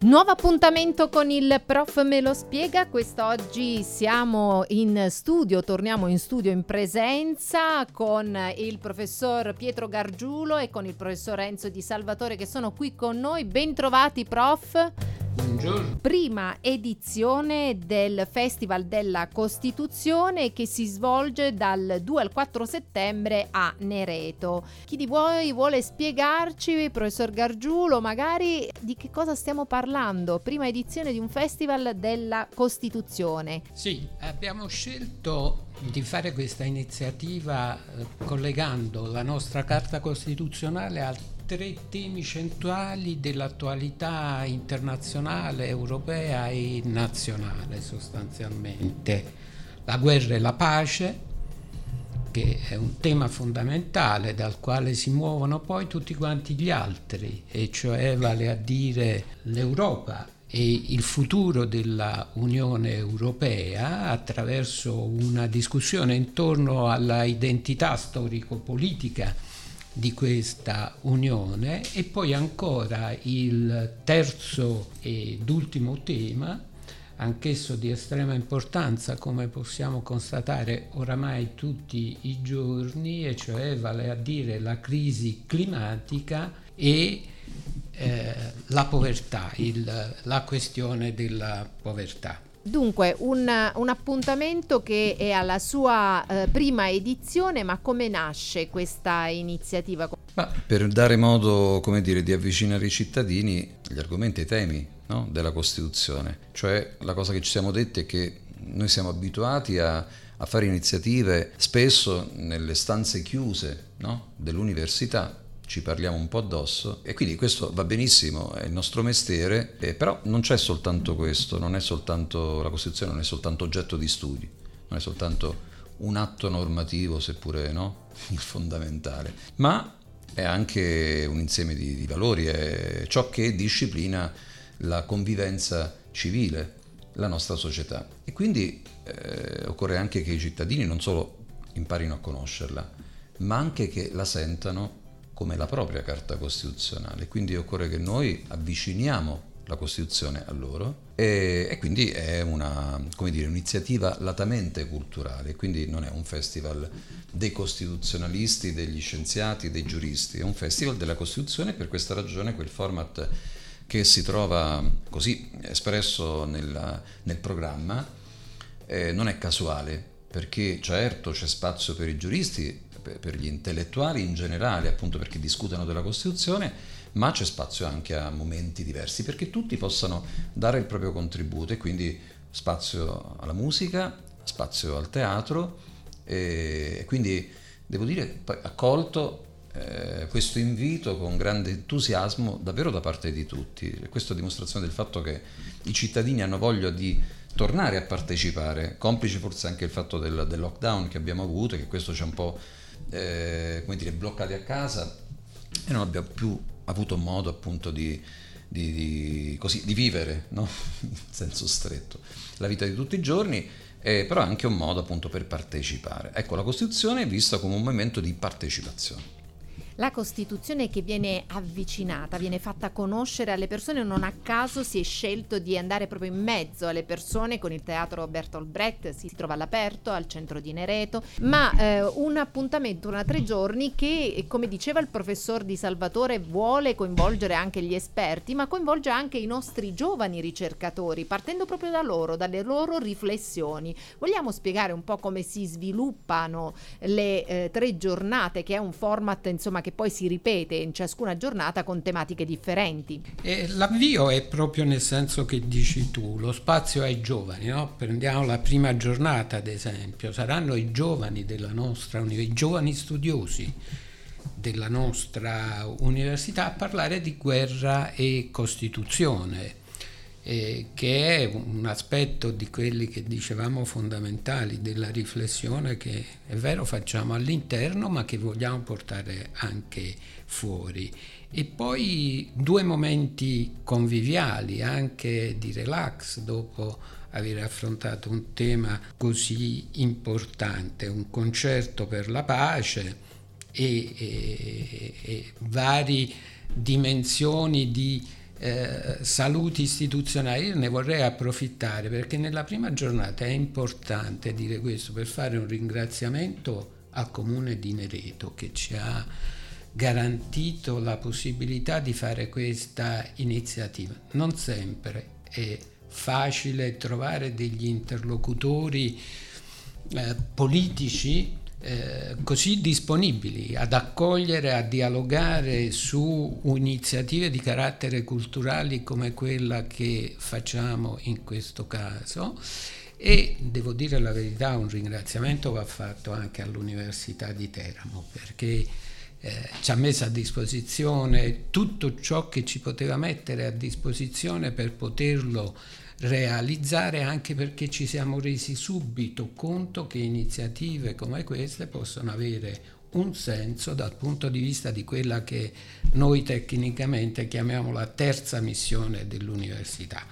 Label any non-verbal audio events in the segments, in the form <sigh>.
Nuovo appuntamento con il prof me lo spiega, quest'oggi siamo in studio, torniamo in studio in presenza con il professor Pietro Gargiulo e con il professor Enzo Di Salvatore che sono qui con noi. Bentrovati prof. Buongiorno. Prima edizione del Festival della Costituzione che si svolge dal 2 al 4 settembre a Nereto. Chi di voi vuole spiegarci, professor Gargiulo, magari di che cosa stiamo parlando? Prima edizione di un Festival della Costituzione. Sì, abbiamo scelto di fare questa iniziativa eh, collegando la nostra Carta Costituzionale al tre temi centrali dell'attualità internazionale, europea e nazionale sostanzialmente. La guerra e la pace, che è un tema fondamentale dal quale si muovono poi tutti quanti gli altri, e cioè vale a dire l'Europa e il futuro della Unione Europea attraverso una discussione intorno alla identità storico-politica di questa unione e poi ancora il terzo ed ultimo tema, anch'esso di estrema importanza come possiamo constatare oramai tutti i giorni, e cioè vale a dire la crisi climatica e eh, la povertà, il, la questione della povertà. Dunque, un, un, appuntamento che è alla sua eh, prima edizione, ma come nasce questa iniziativa? Ma per dare modo, dire, di avvicinare i cittadini agli argomenti e ai temi no? della Costituzione. Cioè, la cosa che ci siamo detti è che noi siamo abituati a, a fare iniziative spesso nelle stanze chiuse no? dell'università, ci parliamo un po' addosso e quindi questo va benissimo, è il nostro mestiere, eh, però non c'è soltanto questo, non è soltanto la Costituzione, non è soltanto oggetto di studi, non è soltanto un atto normativo, seppure no, <laughs> il fondamentale, ma è anche un insieme di, di valori, è ciò che disciplina la convivenza civile, la nostra società. E quindi eh, occorre anche che i cittadini non solo imparino a conoscerla, ma anche che la sentano come la propria Carta Costituzionale. Quindi occorre che noi avviciniamo la Costituzione a loro e, e quindi è una, dire, un'iniziativa latamente culturale, quindi non è un festival dei costituzionalisti, degli scienziati, dei giuristi, è un festival della Costituzione e per questa ragione quel format che si trova così espresso nella, nel programma eh, non è casuale, perché certo c'è spazio per i giuristi, per gli intellettuali in generale, appunto perché discutono della Costituzione, ma c'è spazio anche a momenti diversi perché tutti possano dare il proprio contributo e quindi spazio alla musica, spazio al teatro e quindi devo dire accolto eh, questo invito con grande entusiasmo davvero da parte di tutti. Questo è dimostrazione del fatto che i cittadini hanno voglia di tornare a partecipare, complice forse anche il fatto del, del lockdown che abbiamo avuto, che questo ci ha un po' eh, come dire, bloccati a casa e non abbiamo più avuto modo appunto di, di, di, così, di vivere no? <laughs> in senso stretto la vita di tutti i giorni, eh, però anche un modo appunto per partecipare. Ecco, la Costituzione è vista come un momento di partecipazione la Costituzione che viene avvicinata, viene fatta conoscere alle persone, non a caso si è scelto di andare proprio in mezzo alle persone con il teatro Bertolt Brecht, si trova all'aperto al centro di Nereto, ma eh, un appuntamento da tre giorni che, come diceva il professor Di Salvatore, vuole coinvolgere anche gli esperti, ma coinvolge anche i nostri giovani ricercatori, partendo proprio da loro, dalle loro riflessioni. Vogliamo spiegare un po' come si sviluppano le eh, tre giornate, che è un format insomma che che poi si ripete in ciascuna giornata con tematiche differenti. E l'avvio è proprio nel senso che dici tu, lo spazio ai giovani, no? prendiamo la prima giornata ad esempio, saranno i giovani della nostra università, i giovani studiosi della nostra università a parlare di guerra e Costituzione eh, che è un aspetto di quelli che dicevamo fondamentali della riflessione che è vero facciamo all'interno ma che vogliamo portare anche fuori. E poi due momenti conviviali, anche di relax dopo aver affrontato un tema così importante, un concerto per la pace e, e, e varie dimensioni di eh, saluti istituzionali, io ne vorrei approfittare perché nella prima giornata è importante dire questo per fare un ringraziamento al comune di Nereto che ci ha garantito la possibilità di fare questa iniziativa. Non sempre è facile trovare degli interlocutori eh, politici eh, così disponibili ad accogliere, a dialogare su iniziative di carattere culturale come quella che facciamo in questo caso. E devo dire la verità, un ringraziamento va fatto anche all'Università di Teramo perché eh, ci ha messo a disposizione tutto ciò che ci poteva mettere a disposizione per poterlo realizzare anche perché ci siamo resi subito conto che iniziative come queste possono avere un senso dal punto di vista di quella che noi tecnicamente chiamiamo la terza missione dell'università.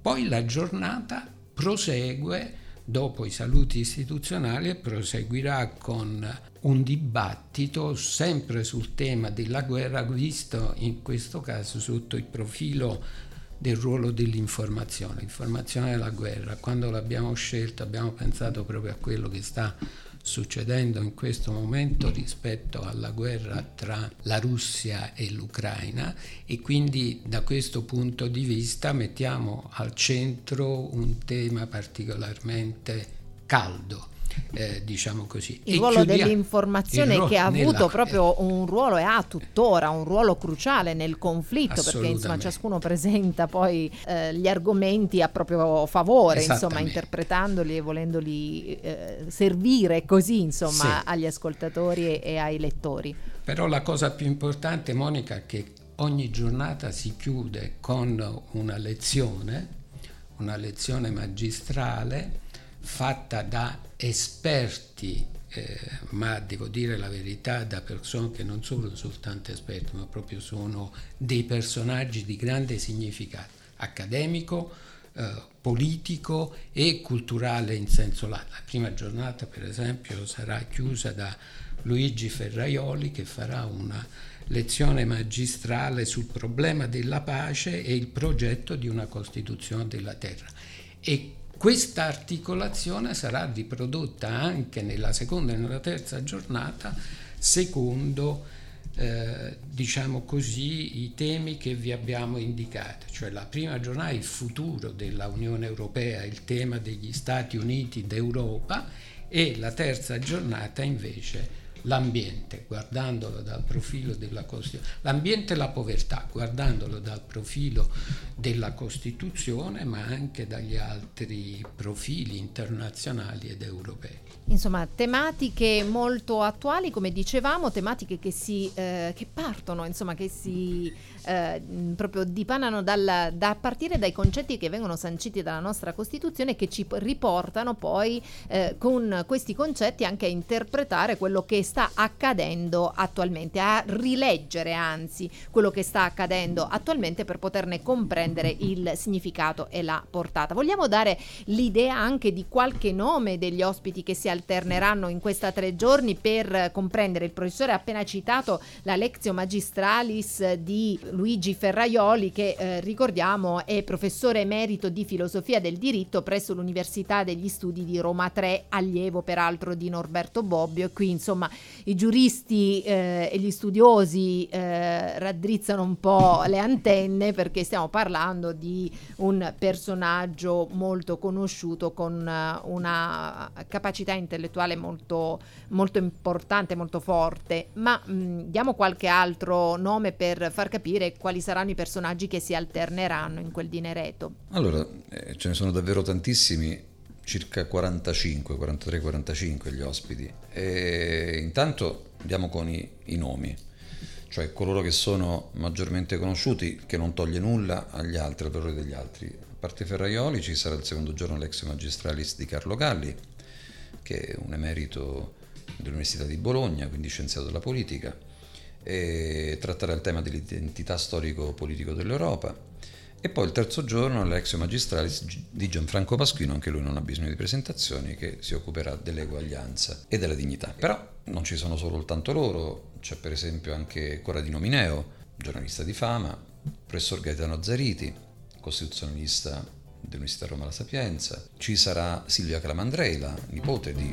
Poi la giornata prosegue dopo i saluti istituzionali e proseguirà con un dibattito sempre sul tema della guerra, visto in questo caso sotto il profilo del ruolo dell'informazione, l'informazione della guerra. Quando l'abbiamo scelto abbiamo pensato proprio a quello che sta succedendo in questo momento rispetto alla guerra tra la Russia e l'Ucraina e quindi da questo punto di vista mettiamo al centro un tema particolarmente caldo eh, diciamo così. Il e ruolo dell'informazione ruolo che ha avuto nella... proprio un ruolo e ha tuttora un ruolo cruciale nel conflitto perché insomma ciascuno presenta poi eh, gli argomenti a proprio favore, insomma interpretandoli e volendoli eh, servire così insomma sì. agli ascoltatori e, e ai lettori. Però la cosa più importante Monica è che ogni giornata si chiude con una lezione, una lezione magistrale fatta da esperti, eh, ma devo dire la verità, da persone che non sono soltanto esperti, ma proprio sono dei personaggi di grande significato accademico, eh, politico e culturale in senso lato. La prima giornata, per esempio, sarà chiusa da Luigi Ferraioli che farà una lezione magistrale sul problema della pace e il progetto di una Costituzione della Terra. E questa articolazione sarà riprodotta anche nella seconda e nella terza giornata secondo eh, diciamo così, i temi che vi abbiamo indicato, cioè la prima giornata il futuro della Unione Europea, il tema degli Stati Uniti d'Europa e la terza giornata invece l'ambiente, guardandolo dal profilo della Costituzione, l'ambiente e la povertà, guardandolo dal profilo della Costituzione, ma anche dagli altri profili internazionali ed europei. Insomma, tematiche molto attuali, come dicevamo, tematiche che, si, eh, che partono, insomma, che si eh, proprio dipanano dal, da partire dai concetti che vengono sanciti dalla nostra Costituzione e che ci riportano poi eh, con questi concetti anche a interpretare quello che sta accadendo attualmente, a rileggere anzi quello che sta accadendo attualmente per poterne comprendere il significato e la portata. Vogliamo dare l'idea anche di qualche nome degli ospiti che si alterneranno in questa tre giorni per comprendere. Il professore ha appena citato la Lectio Magistralis di Luigi Ferraioli che eh, ricordiamo è professore emerito di filosofia del diritto presso l'Università degli Studi di Roma 3, allievo peraltro di Norberto Bobbio e qui insomma i giuristi eh, e gli studiosi eh, raddrizzano un po' le antenne perché stiamo parlando di un personaggio molto conosciuto con eh, una capacità intellettuale molto, molto importante, molto forte, ma mh, diamo qualche altro nome per far capire quali saranno i personaggi che si alterneranno in quel dinereto. Allora, eh, ce ne sono davvero tantissimi circa 45, 43, 45 gli ospiti. E intanto andiamo con i, i, nomi, cioè coloro che sono maggiormente conosciuti, che non toglie nulla agli altri, al valore degli altri. A parte Ferraioli ci sarà il secondo giorno l'ex magistralis di Carlo Galli, che è un emerito dell'Università di Bologna, quindi scienziato della politica, e tratterà il tema dell'identità storico-politico dell'Europa e poi il terzo giorno l'ex magistralis di Gianfranco Pasquino, anche lui non ha bisogno di presentazioni, che si occuperà dell'eguaglianza e della dignità. Però non ci sono soltanto loro, c'è per esempio anche Corradino Mineo, giornalista di fama, professor Gaetano Zariti, costituzionalista dell'Università Roma La Sapienza, ci sarà Silvia Calamandrei, la nipote di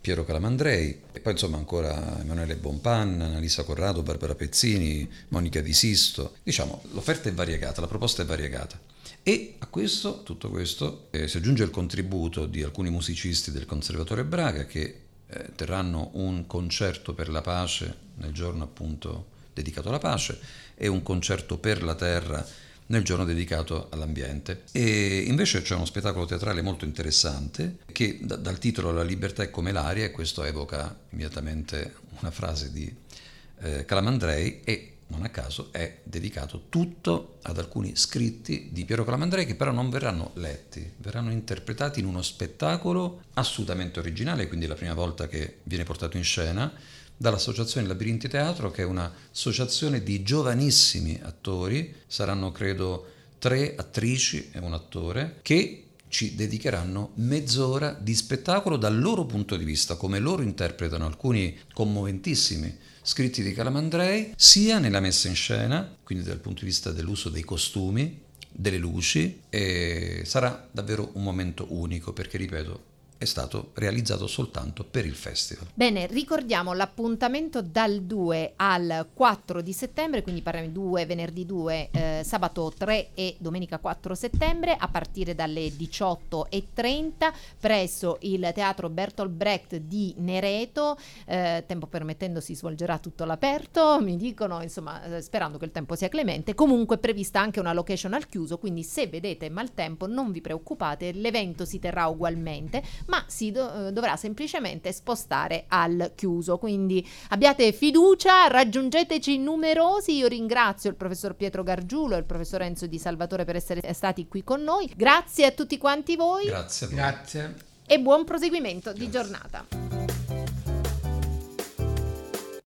Piero Calamandrei, e poi insomma ancora Emanuele Bonpanna, Annalisa Corrado, Barbara Pezzini, Monica Di Sisto. Diciamo, l'offerta è variegata, la proposta è variegata. E a questo, tutto questo, eh, si aggiunge il contributo di alcuni musicisti del Conservatore Braga che eh, terranno un concerto per la pace nel giorno appunto dedicato alla pace e un concerto per la terra nel giorno dedicato all'ambiente. E invece c'è uno spettacolo teatrale molto interessante che da, dal titolo La libertà è come l'aria, e questo evoca immediatamente una frase di eh, Calamandrei, e non a caso è dedicato tutto ad alcuni scritti di Piero Calamandrei che però non verranno letti, verranno interpretati in uno spettacolo assolutamente originale, quindi la prima volta che viene portato in scena dall'Associazione Labirinti Teatro, che è un'associazione di giovanissimi attori, saranno credo tre attrici e un attore, che ci dedicheranno mezz'ora di spettacolo dal loro punto di vista, come loro interpretano alcuni commoventissimi scritti di Calamandrei, sia nella messa in scena, quindi dal punto di vista dell'uso dei costumi, delle luci, e sarà davvero un momento unico perché, ripeto, è stato realizzato soltanto per il festival. Bene, ricordiamo l'appuntamento dal 2 al 4 di settembre, quindi parliamo di 2, venerdì 2, eh, sabato 3 e domenica 4 settembre a partire dalle 18.30 presso il teatro Bertolt Brecht di Nereto, eh, tempo permettendo si svolgerà tutto all'aperto, mi dicono, insomma, eh, sperando che il tempo sia clemente, comunque è prevista anche una location al chiuso, quindi se vedete maltempo non vi preoccupate, l'evento si terrà ugualmente ma si do- eh, dovrà semplicemente spostare al chiuso. Quindi abbiate fiducia, raggiungeteci numerosi. Io ringrazio il professor Pietro Gargiulo e il professor Enzo Di Salvatore per essere stati qui con noi. Grazie a tutti quanti voi. Grazie a voi. Grazie. E buon proseguimento Grazie. di giornata.